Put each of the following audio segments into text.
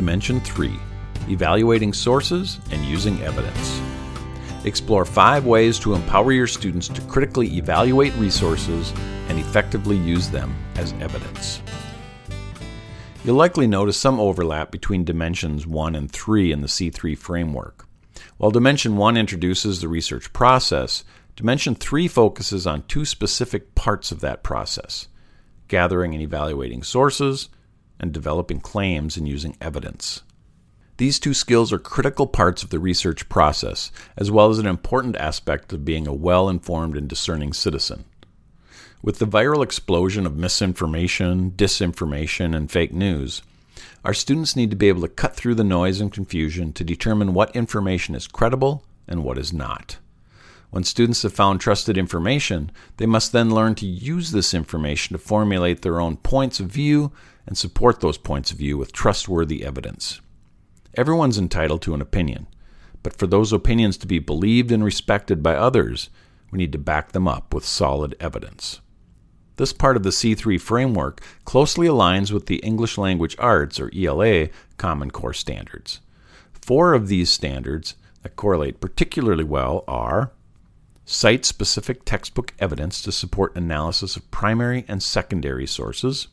Dimension 3 Evaluating Sources and Using Evidence. Explore five ways to empower your students to critically evaluate resources and effectively use them as evidence. You'll likely notice some overlap between Dimensions 1 and 3 in the C3 framework. While Dimension 1 introduces the research process, Dimension 3 focuses on two specific parts of that process gathering and evaluating sources, and developing claims and using evidence. These two skills are critical parts of the research process, as well as an important aspect of being a well informed and discerning citizen. With the viral explosion of misinformation, disinformation, and fake news, our students need to be able to cut through the noise and confusion to determine what information is credible and what is not. When students have found trusted information, they must then learn to use this information to formulate their own points of view and support those points of view with trustworthy evidence. Everyone's entitled to an opinion, but for those opinions to be believed and respected by others, we need to back them up with solid evidence. This part of the C3 framework closely aligns with the English Language Arts, or ELA, Common Core standards. Four of these standards that correlate particularly well are Cite specific textbook evidence to support analysis of primary and secondary sources,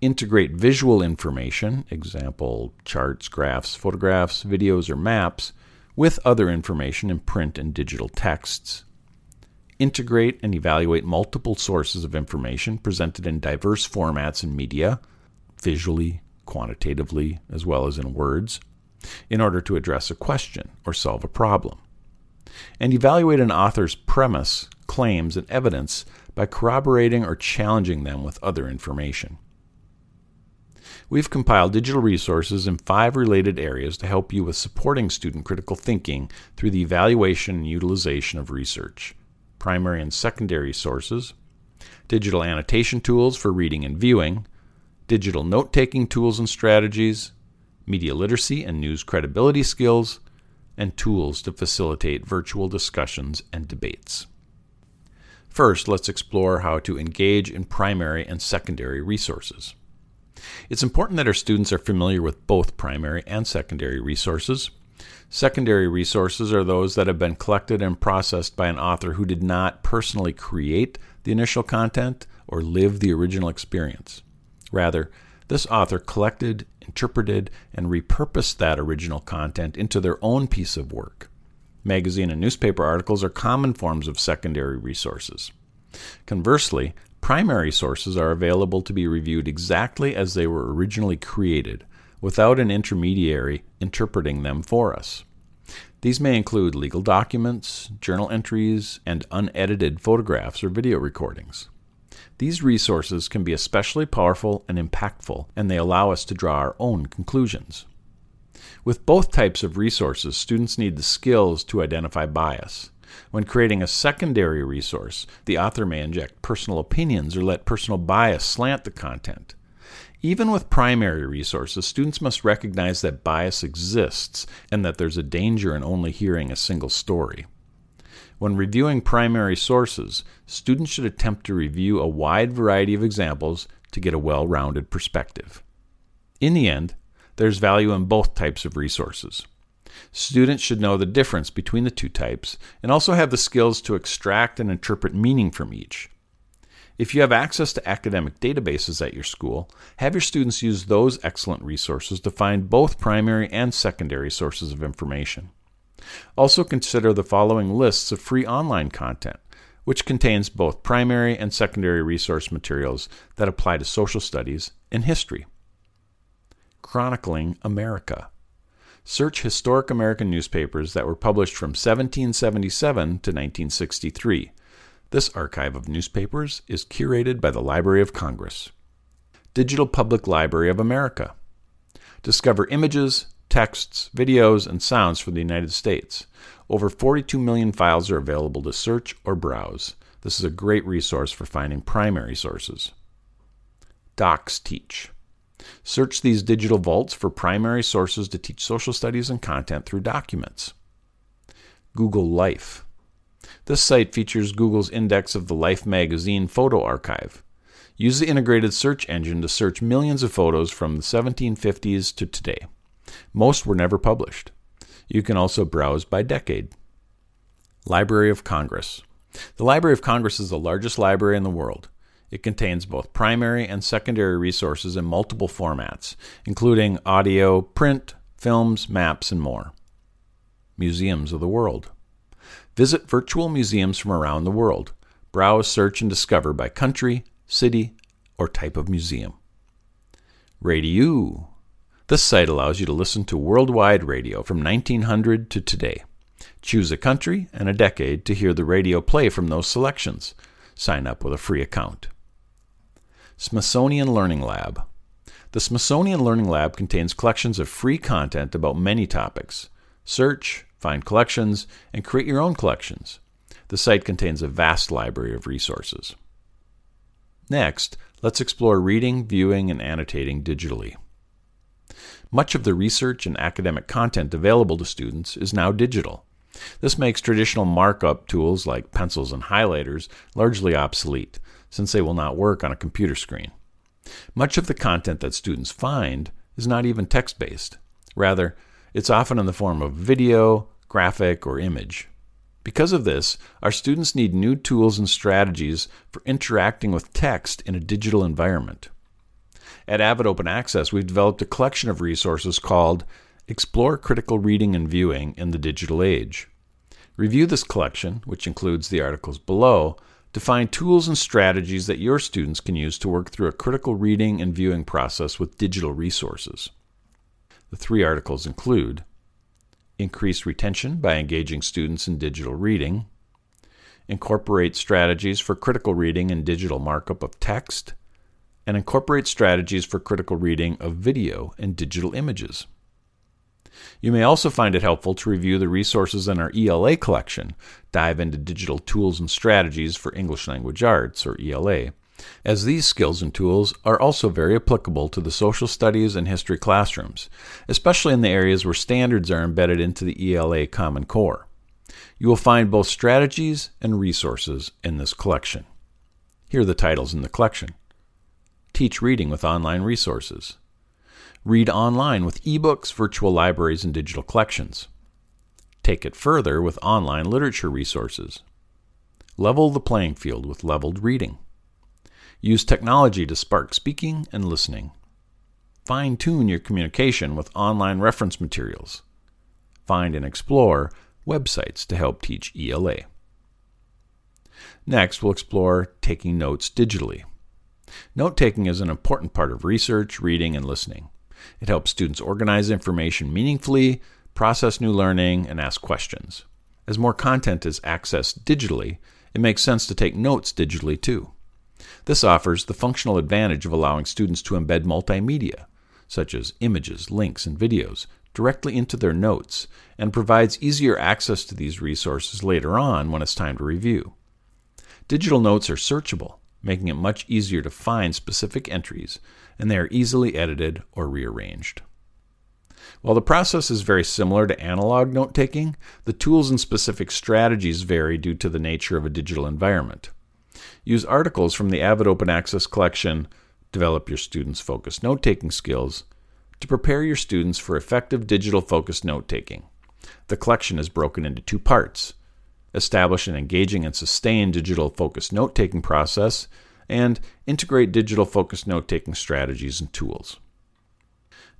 integrate visual information, example charts, graphs, photographs, videos, or maps, with other information in print and digital texts, integrate and evaluate multiple sources of information presented in diverse formats and media, visually, quantitatively, as well as in words, in order to address a question or solve a problem. And evaluate an author's premise, claims, and evidence by corroborating or challenging them with other information. We've compiled digital resources in five related areas to help you with supporting student critical thinking through the evaluation and utilization of research primary and secondary sources, digital annotation tools for reading and viewing, digital note taking tools and strategies, media literacy and news credibility skills, and tools to facilitate virtual discussions and debates. First, let's explore how to engage in primary and secondary resources. It's important that our students are familiar with both primary and secondary resources. Secondary resources are those that have been collected and processed by an author who did not personally create the initial content or live the original experience. Rather, this author collected, interpreted, and repurposed that original content into their own piece of work. Magazine and newspaper articles are common forms of secondary resources. Conversely, primary sources are available to be reviewed exactly as they were originally created, without an intermediary interpreting them for us. These may include legal documents, journal entries, and unedited photographs or video recordings. These resources can be especially powerful and impactful, and they allow us to draw our own conclusions. With both types of resources, students need the skills to identify bias. When creating a secondary resource, the author may inject personal opinions or let personal bias slant the content. Even with primary resources, students must recognize that bias exists and that there's a danger in only hearing a single story. When reviewing primary sources, students should attempt to review a wide variety of examples to get a well rounded perspective. In the end, there's value in both types of resources. Students should know the difference between the two types and also have the skills to extract and interpret meaning from each. If you have access to academic databases at your school, have your students use those excellent resources to find both primary and secondary sources of information. Also, consider the following lists of free online content, which contains both primary and secondary resource materials that apply to social studies and history. Chronicling America. Search historic American newspapers that were published from 1777 to 1963 this archive of newspapers is curated by the Library of Congress. Digital Public Library of America. Discover images, texts, videos, and sounds from the United States. Over 42 million files are available to search or browse. This is a great resource for finding primary sources. DocsTeach. Search these digital vaults for primary sources to teach social studies and content through documents. Google Life. This site features Google's index of the Life magazine photo archive. Use the integrated search engine to search millions of photos from the 1750s to today. Most were never published. You can also browse by decade. Library of Congress. The Library of Congress is the largest library in the world. It contains both primary and secondary resources in multiple formats, including audio, print, films, maps, and more. Museums of the World. Visit virtual museums from around the world. Browse, search, and discover by country, city, or type of museum. Radio. This site allows you to listen to worldwide radio from 1900 to today. Choose a country and a decade to hear the radio play from those selections. Sign up with a free account. Smithsonian Learning Lab. The Smithsonian Learning Lab contains collections of free content about many topics. Search, find collections, and create your own collections. The site contains a vast library of resources. Next, let's explore reading, viewing, and annotating digitally. Much of the research and academic content available to students is now digital. This makes traditional markup tools like pencils and highlighters largely obsolete, since they will not work on a computer screen. Much of the content that students find is not even text based. Rather, it's often in the form of video, graphic, or image. Because of this, our students need new tools and strategies for interacting with text in a digital environment. At Avid Open Access, we've developed a collection of resources called Explore Critical Reading and Viewing in the Digital Age. Review this collection, which includes the articles below, to find tools and strategies that your students can use to work through a critical reading and viewing process with digital resources. The three articles include increase retention by engaging students in digital reading, incorporate strategies for critical reading and digital markup of text, and incorporate strategies for critical reading of video and digital images. You may also find it helpful to review the resources in our ELA collection, dive into digital tools and strategies for English language arts, or ELA, as these skills and tools are also very applicable to the social studies and history classrooms, especially in the areas where standards are embedded into the ELA Common Core. You will find both strategies and resources in this collection. Here are the titles in the collection Teach Reading with Online Resources, Read Online with ebooks, virtual libraries, and digital collections, Take It Further with online literature resources, Level the Playing Field with leveled reading. Use technology to spark speaking and listening. Fine tune your communication with online reference materials. Find and explore websites to help teach ELA. Next, we'll explore taking notes digitally. Note taking is an important part of research, reading, and listening. It helps students organize information meaningfully, process new learning, and ask questions. As more content is accessed digitally, it makes sense to take notes digitally too. This offers the functional advantage of allowing students to embed multimedia, such as images, links, and videos, directly into their notes and provides easier access to these resources later on when it's time to review. Digital notes are searchable, making it much easier to find specific entries, and they are easily edited or rearranged. While the process is very similar to analog note taking, the tools and specific strategies vary due to the nature of a digital environment. Use articles from the Avid Open Access collection, develop your students' focused note taking skills, to prepare your students for effective digital focused note taking. The collection is broken into two parts establish an engaging and sustained digital focused note taking process, and integrate digital focused note taking strategies and tools.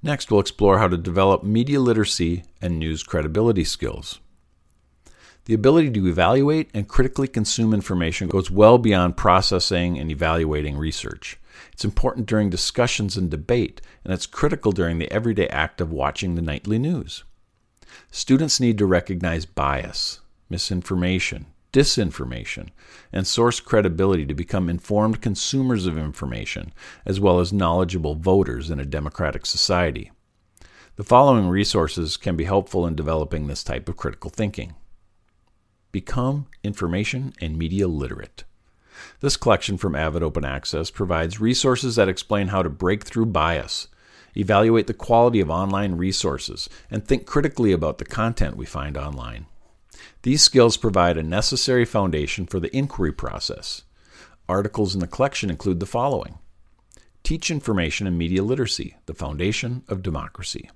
Next, we'll explore how to develop media literacy and news credibility skills. The ability to evaluate and critically consume information goes well beyond processing and evaluating research. It's important during discussions and debate, and it's critical during the everyday act of watching the nightly news. Students need to recognize bias, misinformation, disinformation, and source credibility to become informed consumers of information, as well as knowledgeable voters in a democratic society. The following resources can be helpful in developing this type of critical thinking. Become information and media literate. This collection from Avid Open Access provides resources that explain how to break through bias, evaluate the quality of online resources, and think critically about the content we find online. These skills provide a necessary foundation for the inquiry process. Articles in the collection include the following Teach information and media literacy, the foundation of democracy.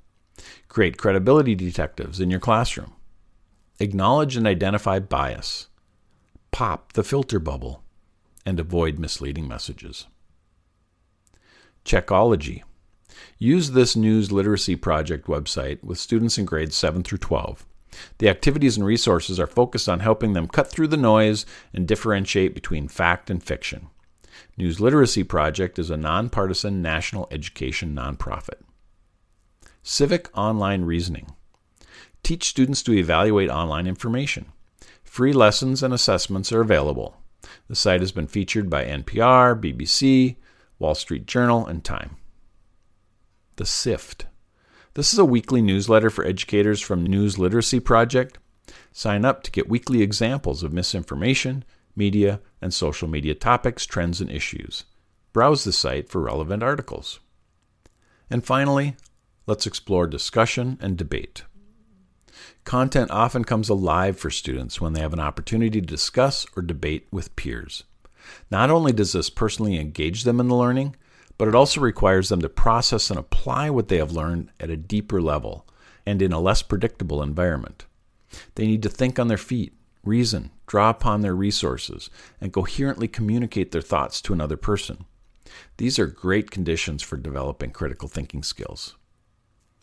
Create credibility detectives in your classroom. Acknowledge and identify bias. Pop the filter bubble. And avoid misleading messages. Checkology. Use this News Literacy Project website with students in grades 7 through 12. The activities and resources are focused on helping them cut through the noise and differentiate between fact and fiction. News Literacy Project is a nonpartisan national education nonprofit. Civic Online Reasoning. Teach students to evaluate online information. Free lessons and assessments are available. The site has been featured by NPR, BBC, Wall Street Journal, and Time. The SIFT. This is a weekly newsletter for educators from News Literacy Project. Sign up to get weekly examples of misinformation, media, and social media topics, trends, and issues. Browse the site for relevant articles. And finally, let's explore discussion and debate. Content often comes alive for students when they have an opportunity to discuss or debate with peers. Not only does this personally engage them in the learning, but it also requires them to process and apply what they have learned at a deeper level and in a less predictable environment. They need to think on their feet, reason, draw upon their resources, and coherently communicate their thoughts to another person. These are great conditions for developing critical thinking skills.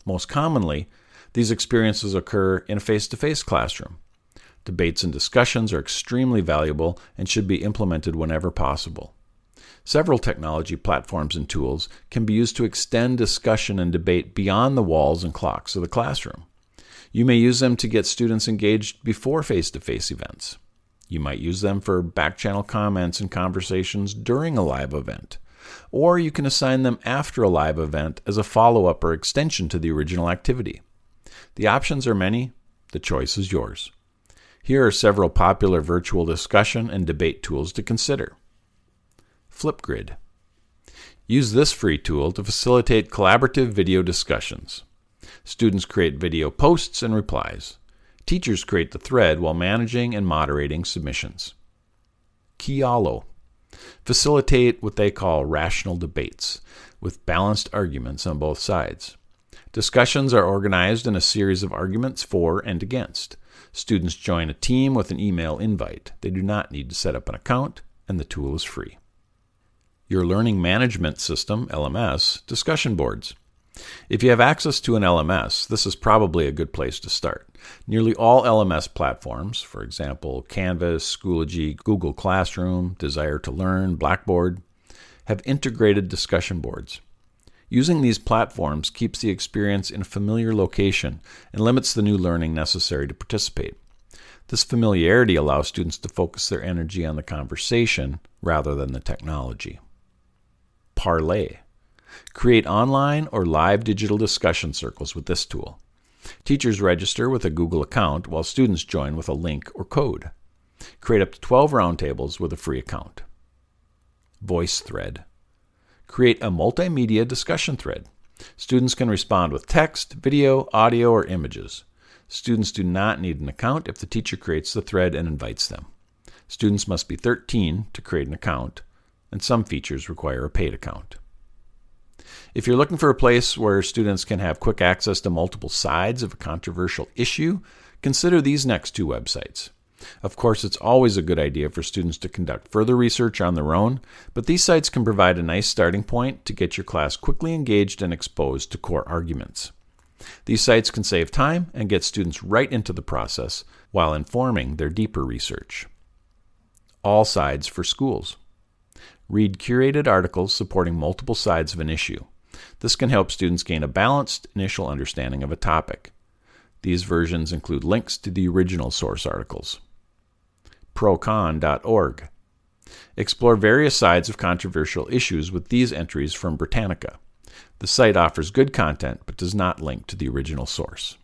Most commonly, these experiences occur in a face to face classroom. Debates and discussions are extremely valuable and should be implemented whenever possible. Several technology platforms and tools can be used to extend discussion and debate beyond the walls and clocks of the classroom. You may use them to get students engaged before face to face events. You might use them for backchannel comments and conversations during a live event. Or you can assign them after a live event as a follow up or extension to the original activity. The options are many, the choice is yours. Here are several popular virtual discussion and debate tools to consider. Flipgrid. Use this free tool to facilitate collaborative video discussions. Students create video posts and replies. Teachers create the thread while managing and moderating submissions. Kialo. Facilitate what they call rational debates, with balanced arguments on both sides. Discussions are organized in a series of arguments for and against. Students join a team with an email invite. They do not need to set up an account, and the tool is free. Your Learning Management System, LMS, discussion boards. If you have access to an LMS, this is probably a good place to start. Nearly all LMS platforms, for example, Canvas, Schoology, Google Classroom, Desire2Learn, Blackboard, have integrated discussion boards. Using these platforms keeps the experience in a familiar location and limits the new learning necessary to participate. This familiarity allows students to focus their energy on the conversation rather than the technology. Parlay. Create online or live digital discussion circles with this tool. Teachers register with a Google account while students join with a link or code. Create up to 12 roundtables with a free account. VoiceThread. Create a multimedia discussion thread. Students can respond with text, video, audio, or images. Students do not need an account if the teacher creates the thread and invites them. Students must be 13 to create an account, and some features require a paid account. If you're looking for a place where students can have quick access to multiple sides of a controversial issue, consider these next two websites. Of course, it's always a good idea for students to conduct further research on their own, but these sites can provide a nice starting point to get your class quickly engaged and exposed to core arguments. These sites can save time and get students right into the process while informing their deeper research. AllSides for schools. Read curated articles supporting multiple sides of an issue. This can help students gain a balanced initial understanding of a topic. These versions include links to the original source articles procon.org. Explore various sides of controversial issues with these entries from Britannica. The site offers good content but does not link to the original source.